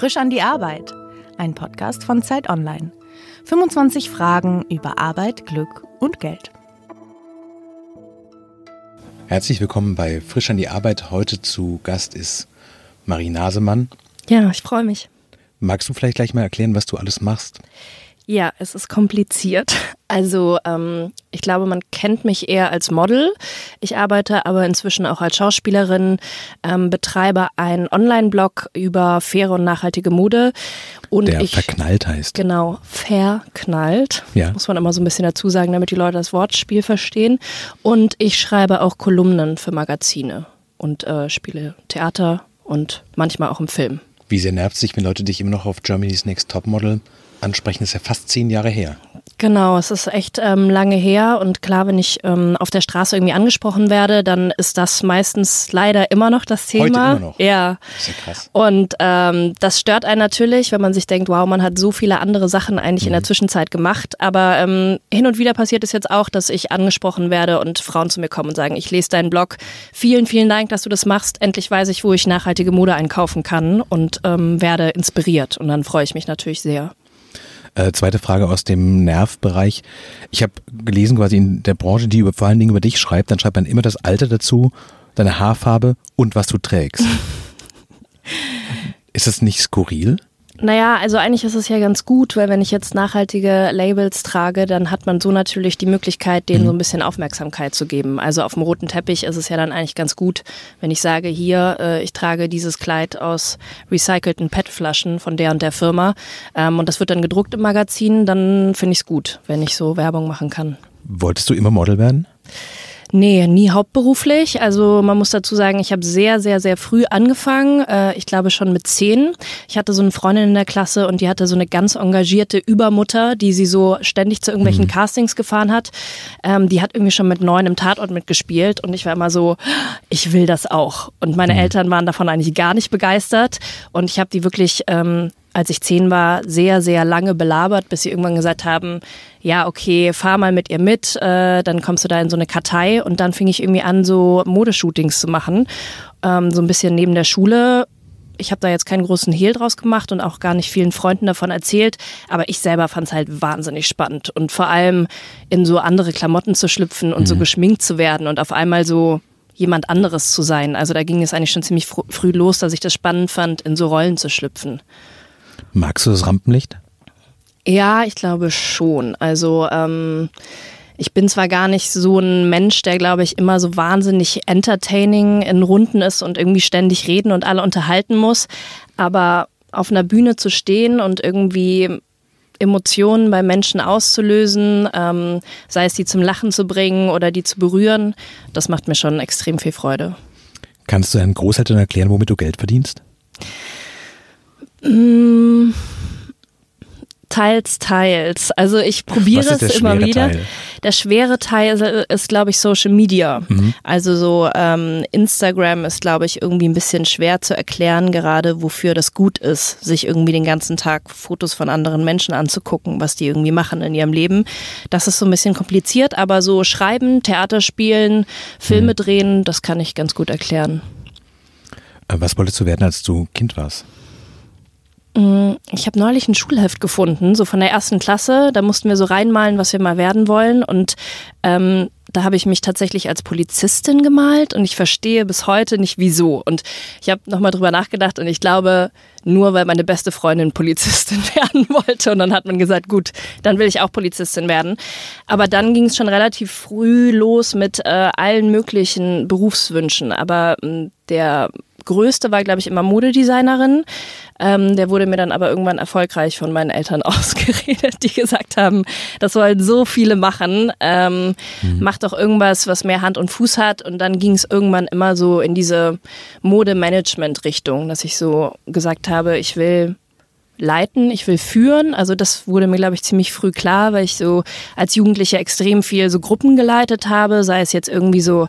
Frisch an die Arbeit, ein Podcast von Zeit Online. 25 Fragen über Arbeit, Glück und Geld. Herzlich willkommen bei Frisch an die Arbeit. Heute zu Gast ist Marie Nasemann. Ja, ich freue mich. Magst du vielleicht gleich mal erklären, was du alles machst? Ja, es ist kompliziert. Also ähm, ich glaube, man kennt mich eher als Model. Ich arbeite aber inzwischen auch als Schauspielerin, ähm, betreibe einen Online-Blog über faire und nachhaltige Mode. Und Der ich, verknallt heißt. Genau, verknallt. Ja. Muss man immer so ein bisschen dazu sagen, damit die Leute das Wortspiel verstehen. Und ich schreibe auch Kolumnen für Magazine und äh, spiele Theater und manchmal auch im Film. Wie sehr nervt sich, wenn Leute dich immer noch auf Germany's Next Topmodel ansprechen? Ist ja fast zehn Jahre her. Genau, es ist echt ähm, lange her und klar, wenn ich ähm, auf der Straße irgendwie angesprochen werde, dann ist das meistens leider immer noch das Thema. Heute immer noch? Ja. Das ist ja krass. Und ähm, das stört einen natürlich, wenn man sich denkt, wow, man hat so viele andere Sachen eigentlich in der Zwischenzeit gemacht. Aber ähm, hin und wieder passiert es jetzt auch, dass ich angesprochen werde und Frauen zu mir kommen und sagen, ich lese deinen Blog. Vielen, vielen Dank, dass du das machst. Endlich weiß ich, wo ich nachhaltige Mode einkaufen kann und ähm, werde inspiriert. Und dann freue ich mich natürlich sehr. Äh, zweite Frage aus dem Nervbereich. Ich habe gelesen, quasi in der Branche, die über, vor allen Dingen über dich schreibt, dann schreibt man immer das Alter dazu, deine Haarfarbe und was du trägst. ist das nicht skurril? Naja, also eigentlich ist es ja ganz gut, weil wenn ich jetzt nachhaltige Labels trage, dann hat man so natürlich die Möglichkeit, denen so ein bisschen Aufmerksamkeit zu geben. Also auf dem roten Teppich ist es ja dann eigentlich ganz gut, wenn ich sage, hier, äh, ich trage dieses Kleid aus recycelten PET-Flaschen von der und der Firma ähm, und das wird dann gedruckt im Magazin, dann finde ich es gut, wenn ich so Werbung machen kann. Wolltest du immer Model werden? Nee, nie hauptberuflich. Also man muss dazu sagen, ich habe sehr, sehr, sehr früh angefangen. Äh, ich glaube schon mit zehn. Ich hatte so eine Freundin in der Klasse und die hatte so eine ganz engagierte Übermutter, die sie so ständig zu irgendwelchen Castings gefahren hat. Ähm, die hat irgendwie schon mit neun im Tatort mitgespielt und ich war immer so, ich will das auch. Und meine Eltern waren davon eigentlich gar nicht begeistert und ich habe die wirklich ähm, als ich zehn war, sehr, sehr lange belabert, bis sie irgendwann gesagt haben, ja, okay, fahr mal mit ihr mit, äh, dann kommst du da in so eine Kartei und dann fing ich irgendwie an, so Modeshootings zu machen, ähm, so ein bisschen neben der Schule. Ich habe da jetzt keinen großen Hehl draus gemacht und auch gar nicht vielen Freunden davon erzählt, aber ich selber fand es halt wahnsinnig spannend und vor allem in so andere Klamotten zu schlüpfen und so geschminkt zu werden und auf einmal so jemand anderes zu sein. Also da ging es eigentlich schon ziemlich fr früh los, dass ich das spannend fand, in so Rollen zu schlüpfen. Magst du das Rampenlicht? Ja, ich glaube schon. Also ähm, ich bin zwar gar nicht so ein Mensch, der, glaube ich, immer so wahnsinnig entertaining in Runden ist und irgendwie ständig reden und alle unterhalten muss, aber auf einer Bühne zu stehen und irgendwie Emotionen bei Menschen auszulösen, ähm, sei es die zum Lachen zu bringen oder die zu berühren, das macht mir schon extrem viel Freude. Kannst du deinen Großeltern erklären, womit du Geld verdienst? Teils, teils. Also ich probiere es immer wieder. Teil? Der schwere Teil ist, glaube ich, Social Media. Mhm. Also so ähm, Instagram ist, glaube ich, irgendwie ein bisschen schwer zu erklären, gerade wofür das gut ist, sich irgendwie den ganzen Tag Fotos von anderen Menschen anzugucken, was die irgendwie machen in ihrem Leben. Das ist so ein bisschen kompliziert, aber so schreiben, Theater spielen, Filme Mhm. drehen, das kann ich ganz gut erklären. Äh, Was wolltest du werden, als du Kind warst? Ich habe neulich ein Schulheft gefunden, so von der ersten Klasse. Da mussten wir so reinmalen, was wir mal werden wollen. Und ähm, da habe ich mich tatsächlich als Polizistin gemalt und ich verstehe bis heute nicht wieso. Und ich habe nochmal drüber nachgedacht und ich glaube, nur weil meine beste Freundin Polizistin werden wollte. Und dann hat man gesagt, gut, dann will ich auch Polizistin werden. Aber dann ging es schon relativ früh los mit äh, allen möglichen Berufswünschen. Aber ähm, der größte war, glaube ich, immer Modedesignerin. Ähm, der wurde mir dann aber irgendwann erfolgreich von meinen Eltern ausgeredet, die gesagt haben, das sollen so viele machen. Ähm, Mach doch irgendwas, was mehr Hand und Fuß hat. Und dann ging es irgendwann immer so in diese Modemanagement-Richtung, dass ich so gesagt habe, ich will leiten, ich will führen. Also das wurde mir, glaube ich, ziemlich früh klar, weil ich so als Jugendliche extrem viel so Gruppen geleitet habe, sei es jetzt irgendwie so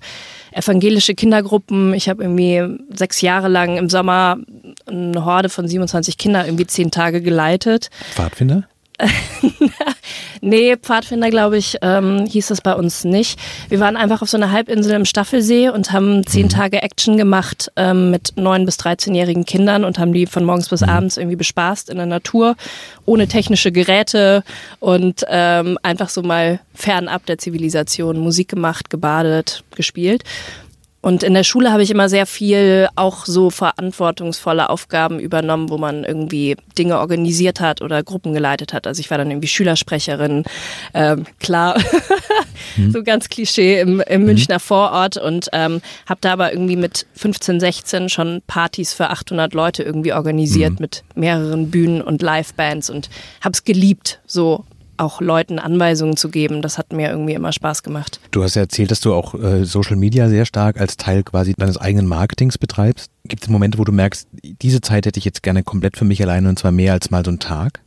evangelische Kindergruppen. Ich habe irgendwie sechs Jahre lang im Sommer eine Horde von 27 Kindern irgendwie zehn Tage geleitet. Pfadfinder? nee, Pfadfinder, glaube ich, ähm, hieß es bei uns nicht. Wir waren einfach auf so einer Halbinsel im Staffelsee und haben zehn mhm. Tage Action gemacht ähm, mit neun bis 13-jährigen Kindern und haben die von morgens bis mhm. abends irgendwie bespaßt in der Natur, ohne technische Geräte und ähm, einfach so mal fernab der Zivilisation Musik gemacht, gebadet, gespielt. Und in der Schule habe ich immer sehr viel auch so verantwortungsvolle Aufgaben übernommen, wo man irgendwie Dinge organisiert hat oder Gruppen geleitet hat. Also ich war dann irgendwie Schülersprecherin, ähm, klar, mhm. so ganz Klischee im, im mhm. Münchner Vorort und ähm, habe da aber irgendwie mit 15, 16 schon Partys für 800 Leute irgendwie organisiert mhm. mit mehreren Bühnen und Livebands und habe es geliebt, so auch Leuten Anweisungen zu geben, das hat mir irgendwie immer Spaß gemacht. Du hast ja erzählt, dass du auch äh, Social Media sehr stark als Teil quasi deines eigenen Marketings betreibst. Gibt es Momente, wo du merkst, diese Zeit hätte ich jetzt gerne komplett für mich alleine und zwar mehr als mal so einen Tag?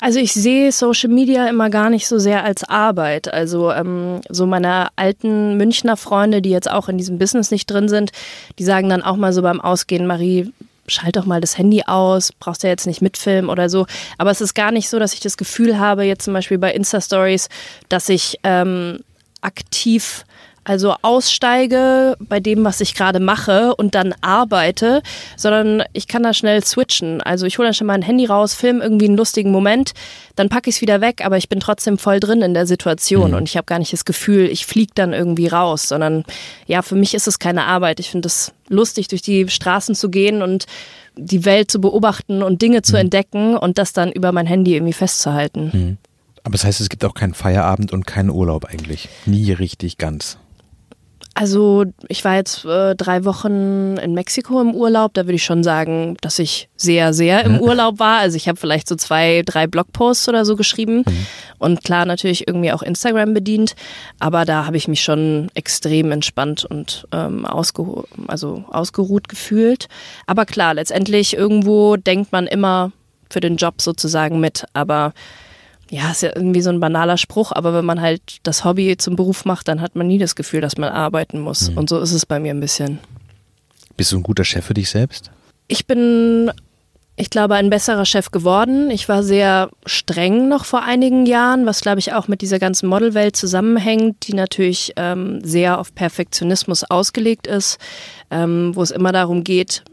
Also ich sehe Social Media immer gar nicht so sehr als Arbeit. Also ähm, so meine alten Münchner Freunde, die jetzt auch in diesem Business nicht drin sind, die sagen dann auch mal so beim Ausgehen, Marie, schalt doch mal das Handy aus, brauchst ja jetzt nicht mitfilmen oder so. Aber es ist gar nicht so, dass ich das Gefühl habe, jetzt zum Beispiel bei Insta-Stories, dass ich ähm, aktiv also aussteige bei dem, was ich gerade mache und dann arbeite, sondern ich kann da schnell switchen. Also ich hole dann schon mal ein Handy raus, film irgendwie einen lustigen Moment, dann packe ich es wieder weg, aber ich bin trotzdem voll drin in der Situation mhm. und ich habe gar nicht das Gefühl, ich fliege dann irgendwie raus, sondern ja, für mich ist es keine Arbeit. Ich finde es lustig, durch die Straßen zu gehen und die Welt zu beobachten und Dinge zu mhm. entdecken und das dann über mein Handy irgendwie festzuhalten. Mhm. Aber das heißt, es gibt auch keinen Feierabend und keinen Urlaub eigentlich. Nie richtig ganz. Also ich war jetzt äh, drei Wochen in Mexiko im Urlaub. Da würde ich schon sagen, dass ich sehr, sehr im Urlaub war. Also ich habe vielleicht so zwei, drei Blogposts oder so geschrieben mhm. und klar natürlich irgendwie auch Instagram bedient. Aber da habe ich mich schon extrem entspannt und ähm, ausgeru also ausgeruht gefühlt. Aber klar, letztendlich irgendwo denkt man immer für den Job sozusagen mit. Aber ja, ist ja irgendwie so ein banaler Spruch, aber wenn man halt das Hobby zum Beruf macht, dann hat man nie das Gefühl, dass man arbeiten muss. Mhm. Und so ist es bei mir ein bisschen. Bist du ein guter Chef für dich selbst? Ich bin, ich glaube, ein besserer Chef geworden. Ich war sehr streng noch vor einigen Jahren, was, glaube ich, auch mit dieser ganzen Modelwelt zusammenhängt, die natürlich ähm, sehr auf Perfektionismus ausgelegt ist, ähm, wo es immer darum geht,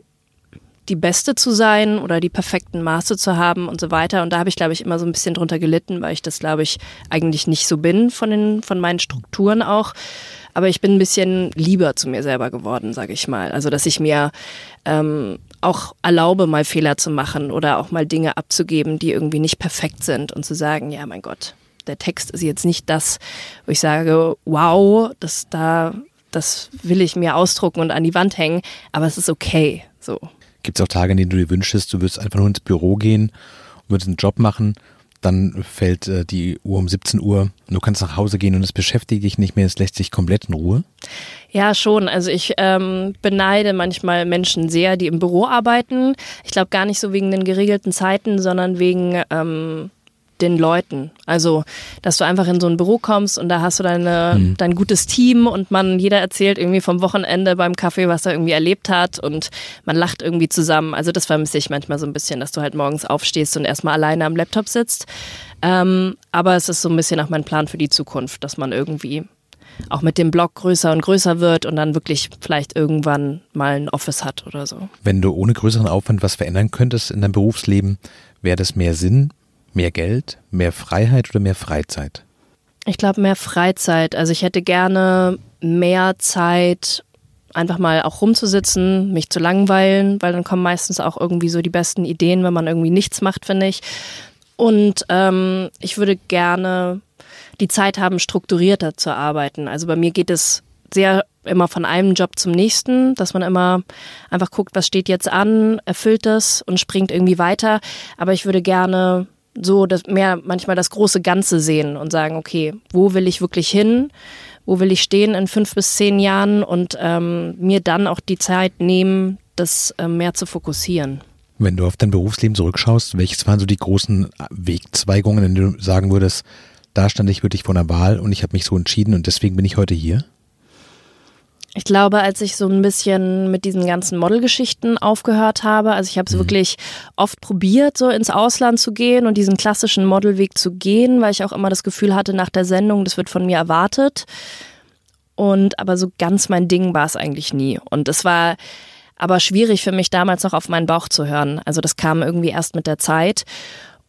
die Beste zu sein oder die perfekten Maße zu haben und so weiter. Und da habe ich, glaube ich, immer so ein bisschen drunter gelitten, weil ich das, glaube ich, eigentlich nicht so bin von, den, von meinen Strukturen auch. Aber ich bin ein bisschen lieber zu mir selber geworden, sage ich mal. Also, dass ich mir ähm, auch erlaube, mal Fehler zu machen oder auch mal Dinge abzugeben, die irgendwie nicht perfekt sind und zu sagen, ja, mein Gott, der Text ist jetzt nicht das, wo ich sage, wow, das da, das will ich mir ausdrucken und an die Wand hängen, aber es ist okay, so. Gibt es auch Tage, in denen du dir wünschst, du würdest einfach nur ins Büro gehen und würdest einen Job machen, dann fällt äh, die Uhr um 17 Uhr und du kannst nach Hause gehen und es beschäftigt dich nicht mehr, es lässt sich komplett in Ruhe? Ja, schon. Also ich ähm, beneide manchmal Menschen sehr, die im Büro arbeiten. Ich glaube gar nicht so wegen den geregelten Zeiten, sondern wegen ähm, den Leuten. Also, dass du einfach in so ein Büro kommst und da hast du deine, mhm. dein gutes Team und man, jeder erzählt irgendwie vom Wochenende beim Kaffee, was er irgendwie erlebt hat und man lacht irgendwie zusammen. Also, das vermisse ich manchmal so ein bisschen, dass du halt morgens aufstehst und erstmal alleine am Laptop sitzt. Ähm, aber es ist so ein bisschen auch mein Plan für die Zukunft, dass man irgendwie auch mit dem Blog größer und größer wird und dann wirklich vielleicht irgendwann mal ein Office hat oder so. Wenn du ohne größeren Aufwand was verändern könntest in deinem Berufsleben, wäre das mehr Sinn, Mehr Geld, mehr Freiheit oder mehr Freizeit? Ich glaube, mehr Freizeit. Also ich hätte gerne mehr Zeit, einfach mal auch rumzusitzen, mich zu langweilen, weil dann kommen meistens auch irgendwie so die besten Ideen, wenn man irgendwie nichts macht, finde ich. Und ähm, ich würde gerne die Zeit haben, strukturierter zu arbeiten. Also bei mir geht es sehr immer von einem Job zum nächsten, dass man immer einfach guckt, was steht jetzt an, erfüllt das und springt irgendwie weiter. Aber ich würde gerne so das mehr manchmal das große Ganze sehen und sagen, okay, wo will ich wirklich hin? Wo will ich stehen in fünf bis zehn Jahren und ähm, mir dann auch die Zeit nehmen, das äh, mehr zu fokussieren. Wenn du auf dein Berufsleben zurückschaust, welches waren so die großen Wegzweigungen, denen du sagen würdest, da stand ich wirklich vor einer Wahl und ich habe mich so entschieden und deswegen bin ich heute hier? Ich glaube, als ich so ein bisschen mit diesen ganzen Modelgeschichten aufgehört habe, also ich habe es mhm. wirklich oft probiert, so ins Ausland zu gehen und diesen klassischen Modelweg zu gehen, weil ich auch immer das Gefühl hatte nach der Sendung, das wird von mir erwartet. Und aber so ganz mein Ding war es eigentlich nie. Und es war aber schwierig für mich damals noch auf meinen Bauch zu hören. Also das kam irgendwie erst mit der Zeit.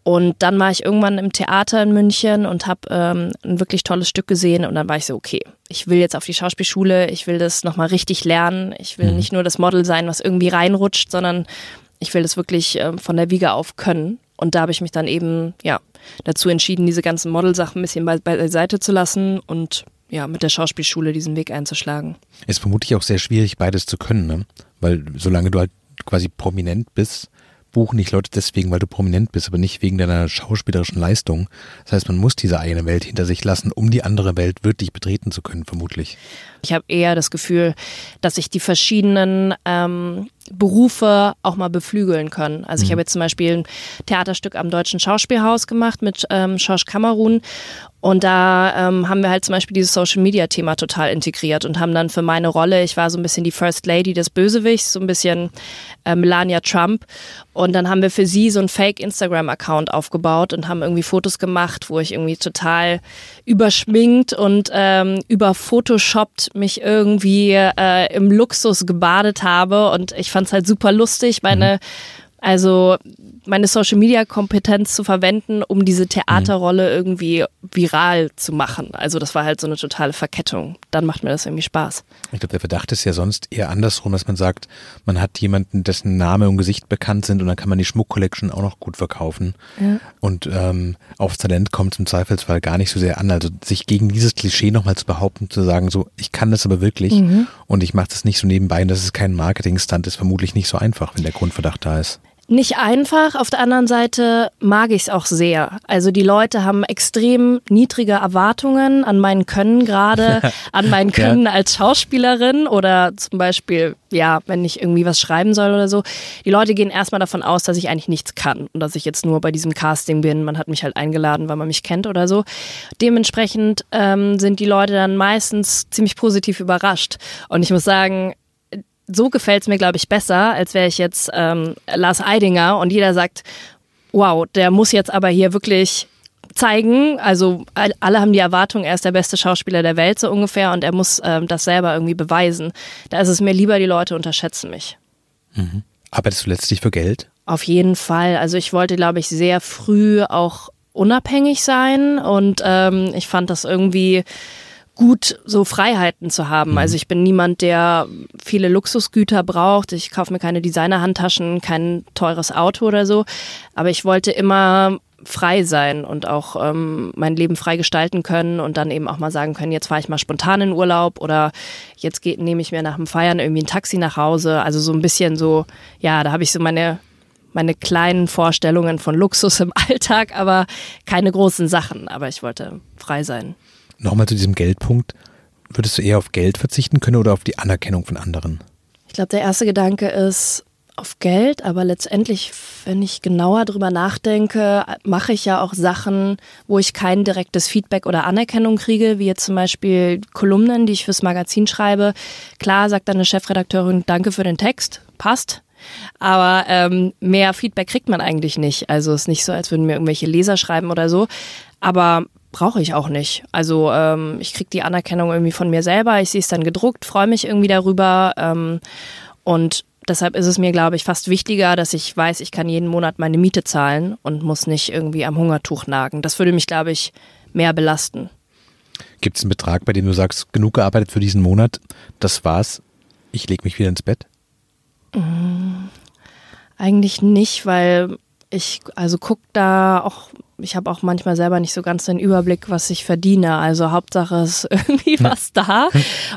Und dann war ich irgendwann im Theater in München und habe ähm, ein wirklich tolles Stück gesehen und dann war ich so, okay, ich will jetzt auf die Schauspielschule, ich will das nochmal richtig lernen. Ich will mhm. nicht nur das Model sein, was irgendwie reinrutscht, sondern ich will das wirklich äh, von der Wiege auf können. Und da habe ich mich dann eben, ja, dazu entschieden, diese ganzen Modelsachen ein bisschen be beiseite zu lassen und ja, mit der Schauspielschule diesen Weg einzuschlagen. Ist vermutlich auch sehr schwierig, beides zu können, ne? Weil solange du halt quasi prominent bist, buchen dich Leute deswegen, weil du prominent bist, aber nicht wegen deiner schauspielerischen Leistung. Das heißt, man muss diese eigene Welt hinter sich lassen, um die andere Welt wirklich betreten zu können, vermutlich. Ich habe eher das Gefühl, dass ich die verschiedenen ähm, Berufe auch mal beflügeln können. Also ich mhm. habe jetzt zum Beispiel ein Theaterstück am Deutschen Schauspielhaus gemacht mit ähm, Schorsch Kamerun und da ähm, haben wir halt zum Beispiel dieses Social Media Thema total integriert und haben dann für meine Rolle, ich war so ein bisschen die First Lady des Bösewichts, so ein bisschen äh, Melania Trump. Und dann haben wir für sie so einen Fake Instagram Account aufgebaut und haben irgendwie Fotos gemacht, wo ich irgendwie total überschminkt und ähm, überphotoshoppt mich irgendwie äh, im Luxus gebadet habe. Und ich fand es halt super lustig. Meine mhm also meine Social Media Kompetenz zu verwenden, um diese Theaterrolle irgendwie viral zu machen. Also das war halt so eine totale Verkettung. Dann macht mir das irgendwie Spaß. Ich glaube, der Verdacht ist ja sonst eher andersrum, dass man sagt, man hat jemanden, dessen Name und Gesicht bekannt sind und dann kann man die Schmuck-Collection auch noch gut verkaufen. Ja. Und ähm, aufs Talent kommt im Zweifelsfall gar nicht so sehr an. Also sich gegen dieses Klischee nochmal zu behaupten, zu sagen, so, ich kann das aber wirklich mhm. und ich mache das nicht so nebenbei und das ist kein Marketing-Stunt, ist vermutlich nicht so einfach, wenn der Grundverdacht da ist. Nicht einfach, auf der anderen Seite mag ich es auch sehr. Also die Leute haben extrem niedrige Erwartungen an mein Können gerade, an mein Können ja. als Schauspielerin oder zum Beispiel, ja, wenn ich irgendwie was schreiben soll oder so. Die Leute gehen erstmal davon aus, dass ich eigentlich nichts kann und dass ich jetzt nur bei diesem Casting bin. Man hat mich halt eingeladen, weil man mich kennt oder so. Dementsprechend ähm, sind die Leute dann meistens ziemlich positiv überrascht. Und ich muss sagen, so gefällt es mir, glaube ich, besser, als wäre ich jetzt ähm, Lars Eidinger und jeder sagt, wow, der muss jetzt aber hier wirklich zeigen. Also alle haben die Erwartung, er ist der beste Schauspieler der Welt so ungefähr und er muss ähm, das selber irgendwie beweisen. Da ist es mir lieber, die Leute unterschätzen mich. Mhm. Arbeitest du letztlich für Geld? Auf jeden Fall. Also ich wollte, glaube ich, sehr früh auch unabhängig sein und ähm, ich fand das irgendwie gut, so Freiheiten zu haben. Mhm. Also ich bin niemand, der viele Luxusgüter braucht. Ich kaufe mir keine Designerhandtaschen, kein teures Auto oder so. Aber ich wollte immer frei sein und auch ähm, mein Leben frei gestalten können und dann eben auch mal sagen können, jetzt fahre ich mal spontan in Urlaub oder jetzt geht, nehme ich mir nach dem Feiern irgendwie ein Taxi nach Hause. Also so ein bisschen so, ja, da habe ich so meine meine kleinen Vorstellungen von Luxus im Alltag, aber keine großen Sachen. Aber ich wollte frei sein. Nochmal zu diesem Geldpunkt. Würdest du eher auf Geld verzichten können oder auf die Anerkennung von anderen? Ich glaube, der erste Gedanke ist auf Geld, aber letztendlich, wenn ich genauer drüber nachdenke, mache ich ja auch Sachen, wo ich kein direktes Feedback oder Anerkennung kriege, wie jetzt zum Beispiel Kolumnen, die ich fürs Magazin schreibe. Klar sagt dann eine Chefredakteurin, danke für den Text, passt. Aber ähm, mehr Feedback kriegt man eigentlich nicht. Also es ist nicht so, als würden mir irgendwelche Leser schreiben oder so. Aber brauche ich auch nicht. Also ähm, ich kriege die Anerkennung irgendwie von mir selber, ich sehe es dann gedruckt, freue mich irgendwie darüber ähm, und deshalb ist es mir, glaube ich, fast wichtiger, dass ich weiß, ich kann jeden Monat meine Miete zahlen und muss nicht irgendwie am Hungertuch nagen. Das würde mich, glaube ich, mehr belasten. Gibt es einen Betrag, bei dem du sagst, genug gearbeitet für diesen Monat, das war's, ich lege mich wieder ins Bett? Mmh, eigentlich nicht, weil ich also gucke da auch ich habe auch manchmal selber nicht so ganz den Überblick, was ich verdiene. Also Hauptsache ist irgendwie was da.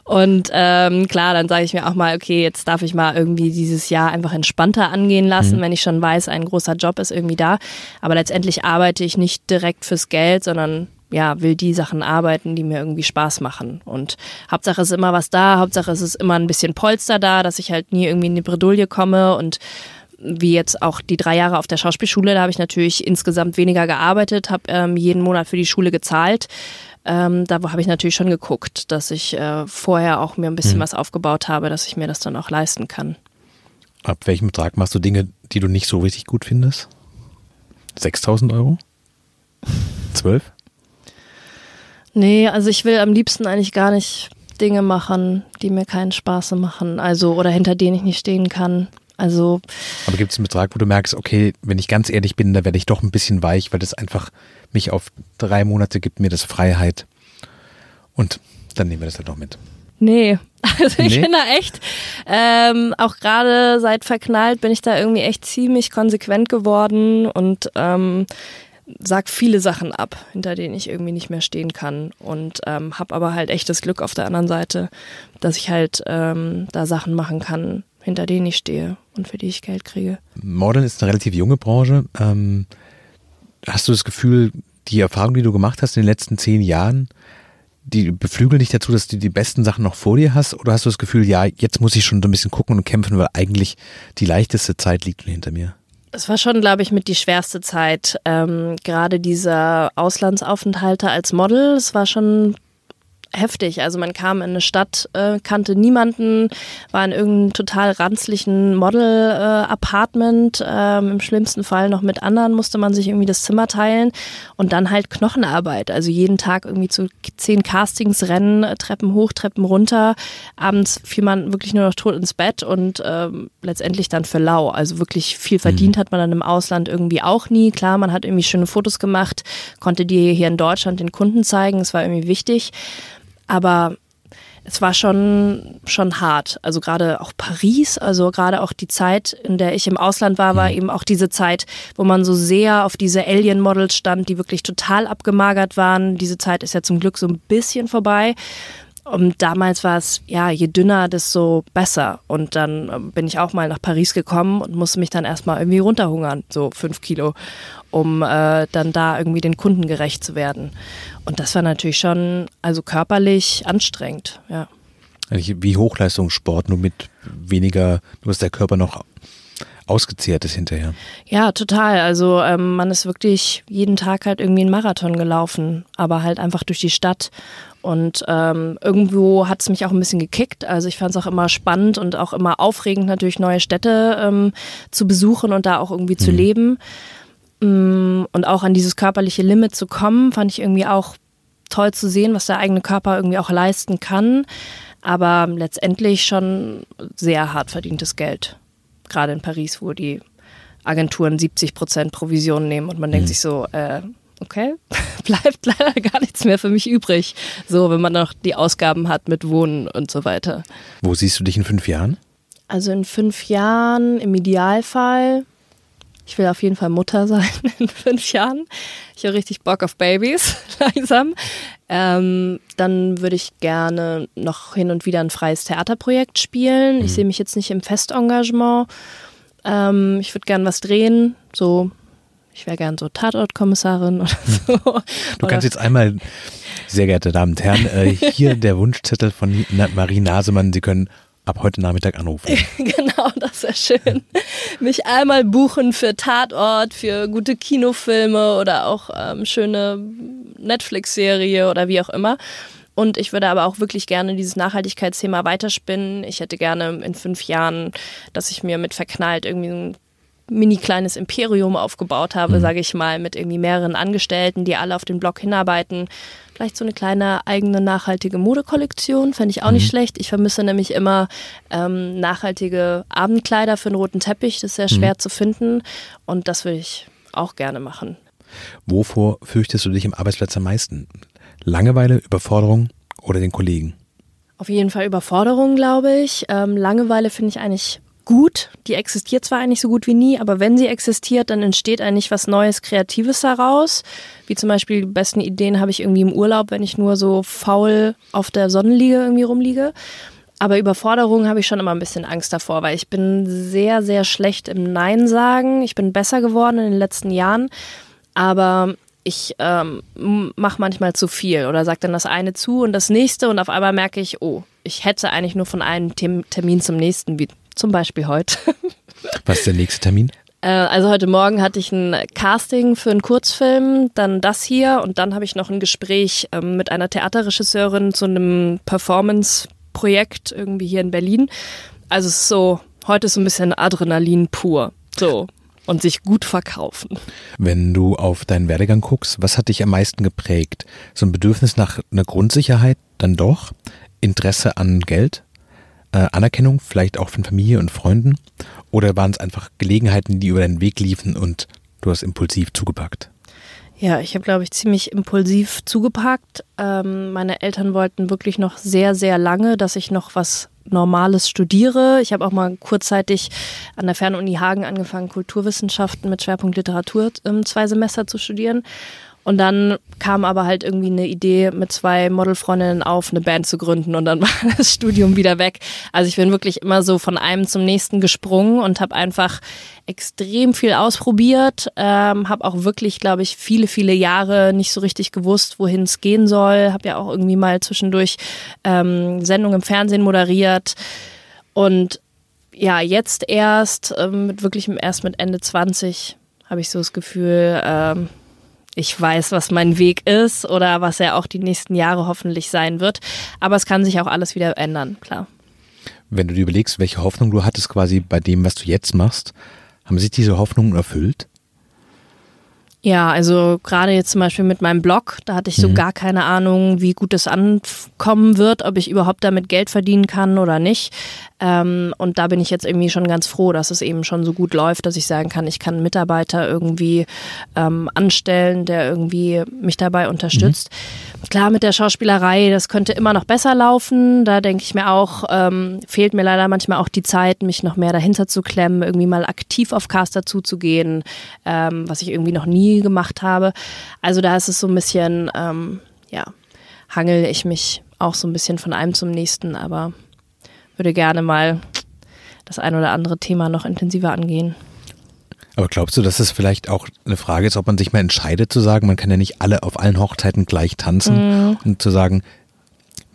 Und ähm, klar, dann sage ich mir auch mal, okay, jetzt darf ich mal irgendwie dieses Jahr einfach entspannter angehen lassen, mhm. wenn ich schon weiß, ein großer Job ist irgendwie da. Aber letztendlich arbeite ich nicht direkt fürs Geld, sondern ja, will die Sachen arbeiten, die mir irgendwie Spaß machen. Und Hauptsache ist immer was da, Hauptsache ist es immer ein bisschen Polster da, dass ich halt nie irgendwie in die Bredouille komme und wie jetzt auch die drei Jahre auf der Schauspielschule, da habe ich natürlich insgesamt weniger gearbeitet, habe ähm, jeden Monat für die Schule gezahlt. Ähm, da habe ich natürlich schon geguckt, dass ich äh, vorher auch mir ein bisschen mhm. was aufgebaut habe, dass ich mir das dann auch leisten kann. Ab welchem Betrag machst du Dinge, die du nicht so richtig gut findest? 6000 Euro? 12? Nee, also ich will am liebsten eigentlich gar nicht Dinge machen, die mir keinen Spaß machen. Also, oder hinter denen ich nicht stehen kann. Also. Aber gibt es einen Betrag, wo du merkst, okay, wenn ich ganz ehrlich bin, da werde ich doch ein bisschen weich, weil das einfach mich auf drei Monate gibt mir das Freiheit. Und dann nehmen wir das halt noch mit. Nee, also ich nee. bin da echt, ähm, auch gerade seit verknallt bin ich da irgendwie echt ziemlich konsequent geworden und ähm, sag viele Sachen ab, hinter denen ich irgendwie nicht mehr stehen kann und ähm, habe aber halt echtes Glück auf der anderen Seite, dass ich halt ähm, da Sachen machen kann, hinter denen ich stehe und für die ich Geld kriege. Modeln ist eine relativ junge Branche. Ähm, hast du das Gefühl, die Erfahrung, die du gemacht hast in den letzten zehn Jahren, die beflügeln dich dazu, dass du die besten Sachen noch vor dir hast? Oder hast du das Gefühl, ja, jetzt muss ich schon so ein bisschen gucken und kämpfen, weil eigentlich die leichteste Zeit liegt hinter mir? Es war schon, glaube ich, mit die schwerste Zeit. Ähm, gerade dieser Auslandsaufenthalte als Model, es war schon heftig. Also man kam in eine Stadt, äh, kannte niemanden, war in irgendeinem total ranzlichen Model-Apartment. Äh, ähm, Im schlimmsten Fall noch mit anderen musste man sich irgendwie das Zimmer teilen und dann halt Knochenarbeit. Also jeden Tag irgendwie zu zehn Castings rennen, Treppen hoch, Treppen runter. Abends fiel man wirklich nur noch tot ins Bett und äh, letztendlich dann für lau. Also wirklich viel verdient mhm. hat man dann im Ausland irgendwie auch nie. Klar, man hat irgendwie schöne Fotos gemacht, konnte die hier in Deutschland den Kunden zeigen. Es war irgendwie wichtig. Aber es war schon, schon hart. Also gerade auch Paris, also gerade auch die Zeit, in der ich im Ausland war, war mhm. eben auch diese Zeit, wo man so sehr auf diese Alien-Models stand, die wirklich total abgemagert waren. Diese Zeit ist ja zum Glück so ein bisschen vorbei. Und damals war es, ja, je dünner, desto besser. Und dann ähm, bin ich auch mal nach Paris gekommen und musste mich dann erstmal irgendwie runterhungern, so fünf Kilo, um äh, dann da irgendwie den Kunden gerecht zu werden. Und das war natürlich schon, also körperlich anstrengend, ja. Wie Hochleistungssport, nur mit weniger, nur ist der Körper noch ausgezehrt ist hinterher. Ja, total. Also ähm, man ist wirklich jeden Tag halt irgendwie einen Marathon gelaufen, aber halt einfach durch die Stadt. Und ähm, irgendwo hat es mich auch ein bisschen gekickt. Also ich fand es auch immer spannend und auch immer aufregend, natürlich neue Städte ähm, zu besuchen und da auch irgendwie mhm. zu leben. Mm, und auch an dieses körperliche Limit zu kommen, fand ich irgendwie auch toll zu sehen, was der eigene Körper irgendwie auch leisten kann. Aber letztendlich schon sehr hart verdientes Geld. Gerade in Paris, wo die Agenturen 70 Prozent Provision nehmen und man mhm. denkt sich so, äh, okay, bleibt leider gar nichts mehr für mich übrig. So, wenn man noch die Ausgaben hat mit Wohnen und so weiter. Wo siehst du dich in fünf Jahren? Also in fünf Jahren im Idealfall ich will auf jeden Fall Mutter sein in fünf Jahren. Ich habe richtig Bock auf Babys, langsam. Ähm, dann würde ich gerne noch hin und wieder ein freies Theaterprojekt spielen. Mhm. Ich sehe mich jetzt nicht im Festengagement. Ähm, ich würde gerne was drehen, so ich wäre gern so Tatortkommissarin oder so. Du kannst jetzt einmal, sehr geehrte Damen und Herren, äh, hier der Wunschzettel von Marie Nasemann. Sie können ab heute Nachmittag anrufen. genau, das wäre schön. Mich einmal buchen für Tatort, für gute Kinofilme oder auch ähm, schöne Netflix-Serie oder wie auch immer. Und ich würde aber auch wirklich gerne dieses Nachhaltigkeitsthema weiterspinnen. Ich hätte gerne in fünf Jahren, dass ich mir mit verknallt irgendwie ein mini kleines Imperium aufgebaut habe, mhm. sage ich mal, mit irgendwie mehreren Angestellten, die alle auf den Blog hinarbeiten. Vielleicht so eine kleine eigene nachhaltige Modekollektion, fände ich auch mhm. nicht schlecht. Ich vermisse nämlich immer ähm, nachhaltige Abendkleider für einen roten Teppich. Das ist sehr schwer mhm. zu finden und das würde ich auch gerne machen. Wovor fürchtest du dich im Arbeitsplatz am meisten? Langeweile, Überforderung oder den Kollegen? Auf jeden Fall Überforderung, glaube ich. Ähm, Langeweile finde ich eigentlich gut. Die existiert zwar eigentlich so gut wie nie, aber wenn sie existiert, dann entsteht eigentlich was Neues, Kreatives daraus. Wie zum Beispiel die besten Ideen habe ich irgendwie im Urlaub, wenn ich nur so faul auf der Sonnenliege irgendwie rumliege. Aber Überforderung habe ich schon immer ein bisschen Angst davor, weil ich bin sehr, sehr schlecht im Nein sagen. Ich bin besser geworden in den letzten Jahren, aber ich ähm, mache manchmal zu viel oder sage dann das eine zu und das nächste und auf einmal merke ich, oh, ich hätte eigentlich nur von einem Termin zum nächsten zum Beispiel heute. Was ist der nächste Termin? Äh, also heute Morgen hatte ich ein Casting für einen Kurzfilm, dann das hier und dann habe ich noch ein Gespräch ähm, mit einer Theaterregisseurin zu einem Performance-Projekt irgendwie hier in Berlin. Also es ist so, heute ist so ein bisschen Adrenalin pur. So. Und sich gut verkaufen. Wenn du auf deinen Werdegang guckst, was hat dich am meisten geprägt? So ein Bedürfnis nach einer Grundsicherheit dann doch? Interesse an Geld? Äh, Anerkennung, vielleicht auch von Familie und Freunden? Oder waren es einfach Gelegenheiten, die über deinen Weg liefen und du hast impulsiv zugepackt? Ja, ich habe, glaube ich, ziemlich impulsiv zugepackt. Ähm, meine Eltern wollten wirklich noch sehr, sehr lange, dass ich noch was Normales studiere. Ich habe auch mal kurzzeitig an der Fernuni Hagen angefangen, Kulturwissenschaften mit Schwerpunkt Literatur ähm, zwei Semester zu studieren. Und dann kam aber halt irgendwie eine Idee mit zwei Modelfreundinnen auf, eine Band zu gründen und dann war das Studium wieder weg. Also ich bin wirklich immer so von einem zum nächsten gesprungen und habe einfach extrem viel ausprobiert, ähm, habe auch wirklich, glaube ich, viele, viele Jahre nicht so richtig gewusst, wohin es gehen soll. Habe ja auch irgendwie mal zwischendurch ähm, Sendungen im Fernsehen moderiert und ja, jetzt erst, ähm, mit wirklich erst mit Ende 20 habe ich so das Gefühl, ähm, ich weiß, was mein Weg ist oder was er auch die nächsten Jahre hoffentlich sein wird. Aber es kann sich auch alles wieder ändern, klar. Wenn du dir überlegst, welche Hoffnung du hattest quasi bei dem, was du jetzt machst, haben sich diese Hoffnungen erfüllt? Ja, also gerade jetzt zum Beispiel mit meinem Blog, da hatte ich so mhm. gar keine Ahnung, wie gut es ankommen wird, ob ich überhaupt damit Geld verdienen kann oder nicht. Ähm, und da bin ich jetzt irgendwie schon ganz froh, dass es eben schon so gut läuft, dass ich sagen kann, ich kann einen Mitarbeiter irgendwie ähm, anstellen, der irgendwie mich dabei unterstützt. Mhm. Klar, mit der Schauspielerei, das könnte immer noch besser laufen. Da denke ich mir auch, ähm, fehlt mir leider manchmal auch die Zeit, mich noch mehr dahinter zu klemmen, irgendwie mal aktiv auf Caster zuzugehen, ähm, was ich irgendwie noch nie gemacht habe. Also da ist es so ein bisschen, ähm, ja, hangel ich mich auch so ein bisschen von einem zum nächsten, aber würde gerne mal das ein oder andere Thema noch intensiver angehen. Aber glaubst du, dass es vielleicht auch eine Frage ist, ob man sich mal entscheidet zu sagen, man kann ja nicht alle auf allen Hochzeiten gleich tanzen mm. und zu sagen,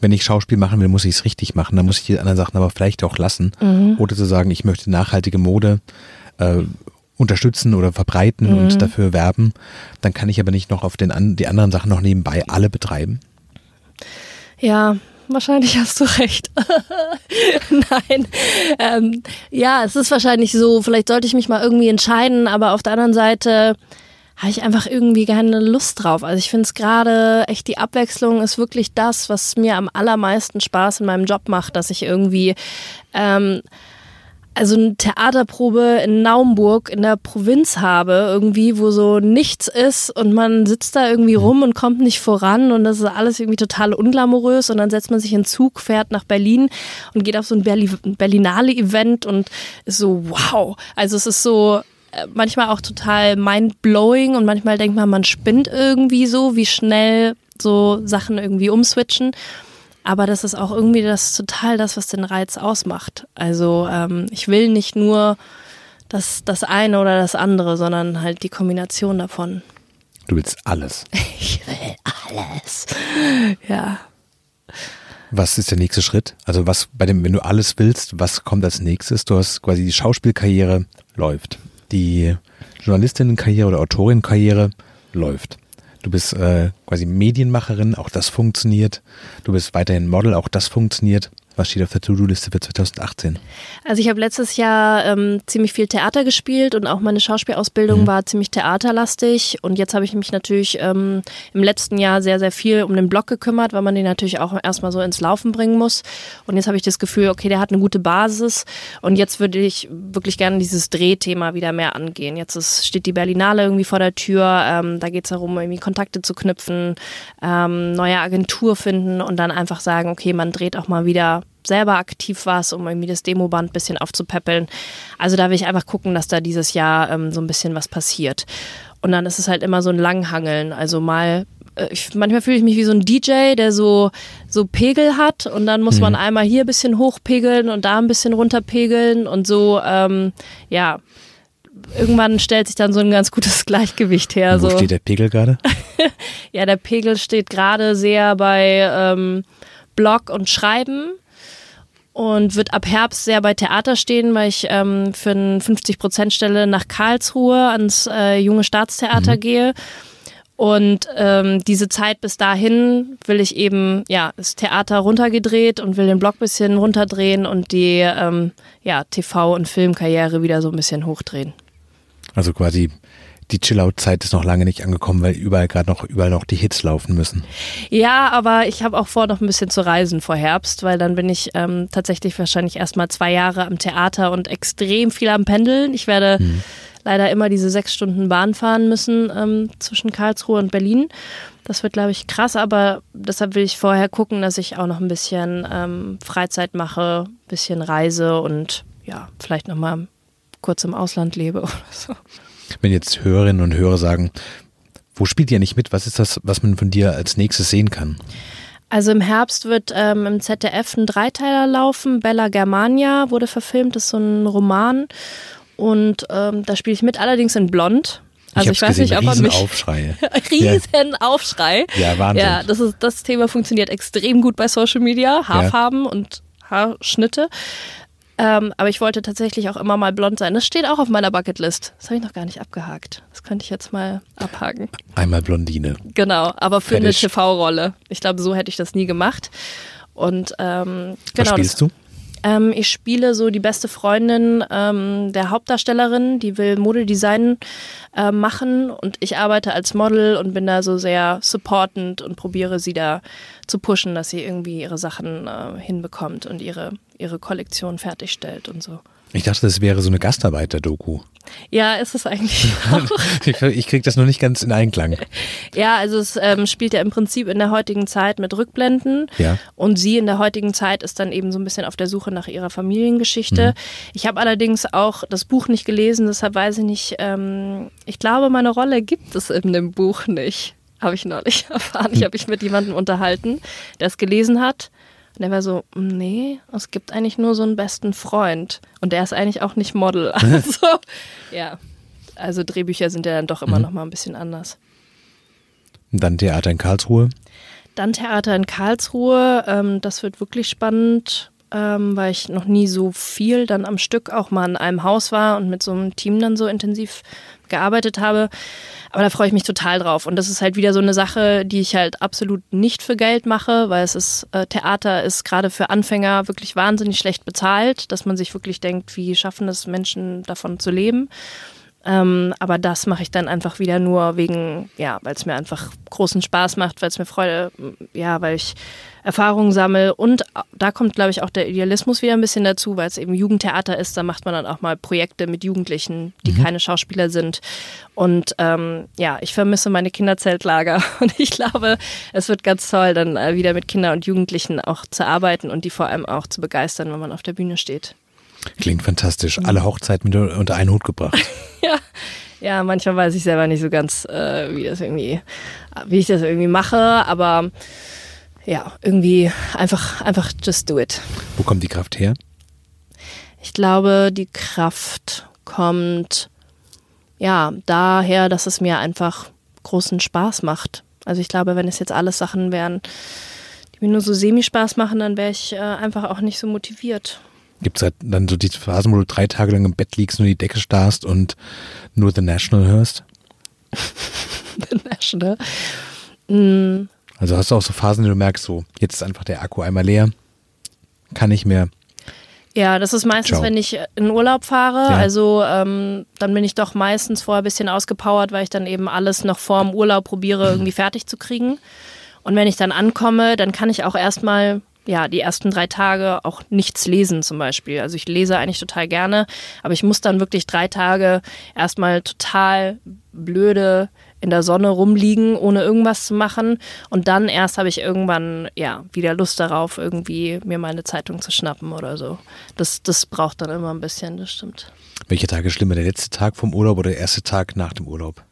wenn ich Schauspiel machen will, muss ich es richtig machen, dann muss ich die anderen Sachen aber vielleicht auch lassen. Mm. Oder zu sagen, ich möchte nachhaltige Mode äh, unterstützen oder verbreiten mm. und mhm. dafür werben, dann kann ich aber nicht noch auf den, die anderen Sachen noch nebenbei alle betreiben. Ja, wahrscheinlich hast du recht. Nein. Ähm, ja, es ist wahrscheinlich so, vielleicht sollte ich mich mal irgendwie entscheiden, aber auf der anderen Seite habe ich einfach irgendwie keine Lust drauf. Also ich finde es gerade echt, die Abwechslung ist wirklich das, was mir am allermeisten Spaß in meinem Job macht, dass ich irgendwie ähm, also eine Theaterprobe in Naumburg in der Provinz habe, irgendwie, wo so nichts ist und man sitzt da irgendwie rum und kommt nicht voran und das ist alles irgendwie total unglamourös und dann setzt man sich in Zug, fährt nach Berlin und geht auf so ein Berli Berlinale-Event und ist so, wow. Also es ist so äh, manchmal auch total mind-blowing und manchmal denkt man, man spinnt irgendwie so, wie schnell so Sachen irgendwie umswitchen. Aber das ist auch irgendwie das total das, was den Reiz ausmacht. Also ähm, ich will nicht nur das, das eine oder das andere, sondern halt die Kombination davon. Du willst alles. Ich will alles. Ja. Was ist der nächste Schritt? Also was bei dem, wenn du alles willst, was kommt als nächstes? Du hast quasi die Schauspielkarriere läuft. Die Journalistinnenkarriere oder Autorinnenkarriere läuft. Du bist äh, quasi Medienmacherin, auch das funktioniert. Du bist weiterhin Model, auch das funktioniert. Was steht auf der To-Do-Liste für 2018? Also ich habe letztes Jahr ähm, ziemlich viel Theater gespielt und auch meine Schauspielausbildung mhm. war ziemlich theaterlastig. Und jetzt habe ich mich natürlich ähm, im letzten Jahr sehr, sehr viel um den Blog gekümmert, weil man den natürlich auch erstmal so ins Laufen bringen muss. Und jetzt habe ich das Gefühl, okay, der hat eine gute Basis. Und jetzt würde ich wirklich gerne dieses Drehthema wieder mehr angehen. Jetzt ist, steht die Berlinale irgendwie vor der Tür. Ähm, da geht es darum, irgendwie Kontakte zu knüpfen, ähm, neue Agentur finden und dann einfach sagen, okay, man dreht auch mal wieder selber aktiv warst, um irgendwie das Demoband ein bisschen aufzupäppeln. Also da will ich einfach gucken, dass da dieses Jahr ähm, so ein bisschen was passiert. Und dann ist es halt immer so ein Langhangeln. Also mal äh, ich, manchmal fühle ich mich wie so ein DJ, der so, so Pegel hat und dann muss mhm. man einmal hier ein bisschen hochpegeln und da ein bisschen runterpegeln und so, ähm, ja, irgendwann stellt sich dann so ein ganz gutes Gleichgewicht her. Wo so. steht der Pegel gerade? ja, der Pegel steht gerade sehr bei ähm, Blog und Schreiben und wird ab Herbst sehr bei Theater stehen, weil ich ähm, für eine 50-Prozent-Stelle nach Karlsruhe ans äh, Junge Staatstheater mhm. gehe. Und ähm, diese Zeit bis dahin will ich eben, ja, das Theater runtergedreht und will den Blog ein bisschen runterdrehen und die ähm, ja, TV- und Filmkarriere wieder so ein bisschen hochdrehen. Also quasi die Chill-Out-Zeit ist noch lange nicht angekommen, weil überall gerade noch überall noch die Hits laufen müssen. Ja, aber ich habe auch vor, noch ein bisschen zu reisen vor Herbst, weil dann bin ich ähm, tatsächlich wahrscheinlich erstmal zwei Jahre am Theater und extrem viel am Pendeln. Ich werde hm. leider immer diese sechs Stunden Bahn fahren müssen ähm, zwischen Karlsruhe und Berlin. Das wird, glaube ich, krass, aber deshalb will ich vorher gucken, dass ich auch noch ein bisschen ähm, Freizeit mache, ein bisschen reise und ja, vielleicht nochmal kurz im Ausland lebe oder so wenn jetzt Hörerinnen und Hörer sagen, wo spielt ihr nicht mit? Was ist das, was man von dir als nächstes sehen kann? Also im Herbst wird ähm, im ZDF ein Dreiteiler laufen. Bella Germania wurde verfilmt, das ist so ein Roman. Und ähm, da spiele ich mit, allerdings in Blond. Also ich, ich weiß nicht, ob man mich. Aufschrei. riesen Aufschrei. Ja, Wahnsinn. Ja, das, ist, das Thema funktioniert extrem gut bei Social Media. Haarfarben ja. und Haarschnitte. Ähm, aber ich wollte tatsächlich auch immer mal blond sein. Das steht auch auf meiner Bucketlist. Das habe ich noch gar nicht abgehakt. Das könnte ich jetzt mal abhaken. Einmal Blondine. Genau, aber für Fertig. eine TV-Rolle. Ich glaube, so hätte ich das nie gemacht. Und ähm, genau. Was spielst du? Ähm, ich spiele so die beste Freundin ähm, der Hauptdarstellerin, die will Modedesign äh, machen und ich arbeite als Model und bin da so sehr supportend und probiere sie da zu pushen, dass sie irgendwie ihre Sachen äh, hinbekommt und ihre, ihre Kollektion fertigstellt und so. Ich dachte, das wäre so eine Gastarbeiter-Doku. Ja, ist es eigentlich auch. ich kriege das noch nicht ganz in Einklang. Ja, also es ähm, spielt ja im Prinzip in der heutigen Zeit mit Rückblenden. Ja. Und sie in der heutigen Zeit ist dann eben so ein bisschen auf der Suche nach ihrer Familiengeschichte. Mhm. Ich habe allerdings auch das Buch nicht gelesen, deshalb weiß ich nicht, ähm, ich glaube, meine Rolle gibt es in dem Buch nicht. Habe ich neulich erfahren. Ich habe mich mit jemandem unterhalten, der es gelesen hat. Und er war so, nee, es gibt eigentlich nur so einen besten Freund. Und der ist eigentlich auch nicht Model. Also, ja. Also Drehbücher sind ja dann doch immer mhm. noch mal ein bisschen anders. dann Theater in Karlsruhe. Dann Theater in Karlsruhe. Ähm, das wird wirklich spannend, ähm, weil ich noch nie so viel dann am Stück auch mal in einem Haus war und mit so einem Team dann so intensiv gearbeitet habe. Aber da freue ich mich total drauf. Und das ist halt wieder so eine Sache, die ich halt absolut nicht für Geld mache, weil es ist, äh, Theater ist gerade für Anfänger wirklich wahnsinnig schlecht bezahlt, dass man sich wirklich denkt, wie schaffen es Menschen davon zu leben. Ähm, aber das mache ich dann einfach wieder nur wegen, ja, weil es mir einfach großen Spaß macht, weil es mir Freude, ja, weil ich Erfahrungen sammle und da kommt, glaube ich, auch der Idealismus wieder ein bisschen dazu, weil es eben Jugendtheater ist. Da macht man dann auch mal Projekte mit Jugendlichen, die mhm. keine Schauspieler sind. Und ähm, ja, ich vermisse meine Kinderzeltlager und ich glaube, es wird ganz toll, dann äh, wieder mit Kindern und Jugendlichen auch zu arbeiten und die vor allem auch zu begeistern, wenn man auf der Bühne steht. Klingt fantastisch. Alle Hochzeiten mit unter einen Hut gebracht. ja. Ja, manchmal weiß ich selber nicht so ganz, äh, wie das irgendwie, wie ich das irgendwie mache, aber ja, irgendwie einfach, einfach just do it. Wo kommt die Kraft her? Ich glaube, die Kraft kommt ja daher, dass es mir einfach großen Spaß macht. Also ich glaube, wenn es jetzt alles Sachen wären, die mir nur so semi-Spaß machen, dann wäre ich äh, einfach auch nicht so motiviert. Gibt es halt dann so die Phasen, wo du drei Tage lang im Bett liegst, nur die Decke starrst und nur The National hörst? The National? Mm. Also hast du auch so Phasen, die du merkst, so jetzt ist einfach der Akku einmal leer, kann nicht mehr. Ja, das ist meistens, Ciao. wenn ich in Urlaub fahre. Ja. Also ähm, dann bin ich doch meistens vorher ein bisschen ausgepowert, weil ich dann eben alles noch vor dem Urlaub probiere, irgendwie fertig zu kriegen. Und wenn ich dann ankomme, dann kann ich auch erstmal ja, die ersten drei Tage auch nichts lesen zum Beispiel. Also ich lese eigentlich total gerne, aber ich muss dann wirklich drei Tage erstmal total blöde in der Sonne rumliegen, ohne irgendwas zu machen. Und dann erst habe ich irgendwann ja wieder Lust darauf, irgendwie mir meine Zeitung zu schnappen oder so. Das, das braucht dann immer ein bisschen, das stimmt. Welcher Tag ist schlimmer, der letzte Tag vom Urlaub oder der erste Tag nach dem Urlaub?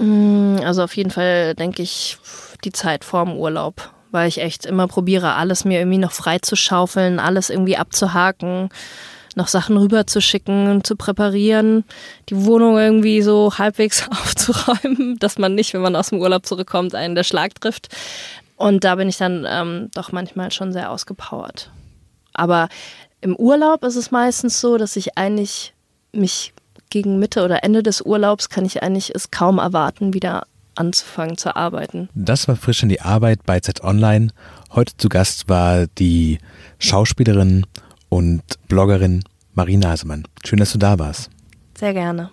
Mm, also auf jeden Fall denke ich die Zeit vorm Urlaub weil ich echt immer probiere, alles mir irgendwie noch frei zu schaufeln, alles irgendwie abzuhaken, noch Sachen rüberzuschicken, zu präparieren, die Wohnung irgendwie so halbwegs aufzuräumen, dass man nicht, wenn man aus dem Urlaub zurückkommt, einen der Schlag trifft. Und da bin ich dann ähm, doch manchmal schon sehr ausgepowert. Aber im Urlaub ist es meistens so, dass ich eigentlich mich gegen Mitte oder Ende des Urlaubs kann ich eigentlich es kaum erwarten, wieder anzufangen zu arbeiten. Das war frisch in die Arbeit bei Z Online. Heute zu Gast war die Schauspielerin und Bloggerin Marie Nasemann. Schön, dass du da warst. Sehr gerne.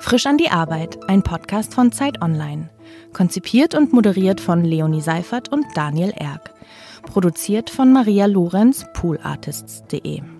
Frisch an die Arbeit, ein Podcast von Zeit Online. Konzipiert und moderiert von Leonie Seifert und Daniel Erck. Produziert von Maria Lorenz, poolartists.de.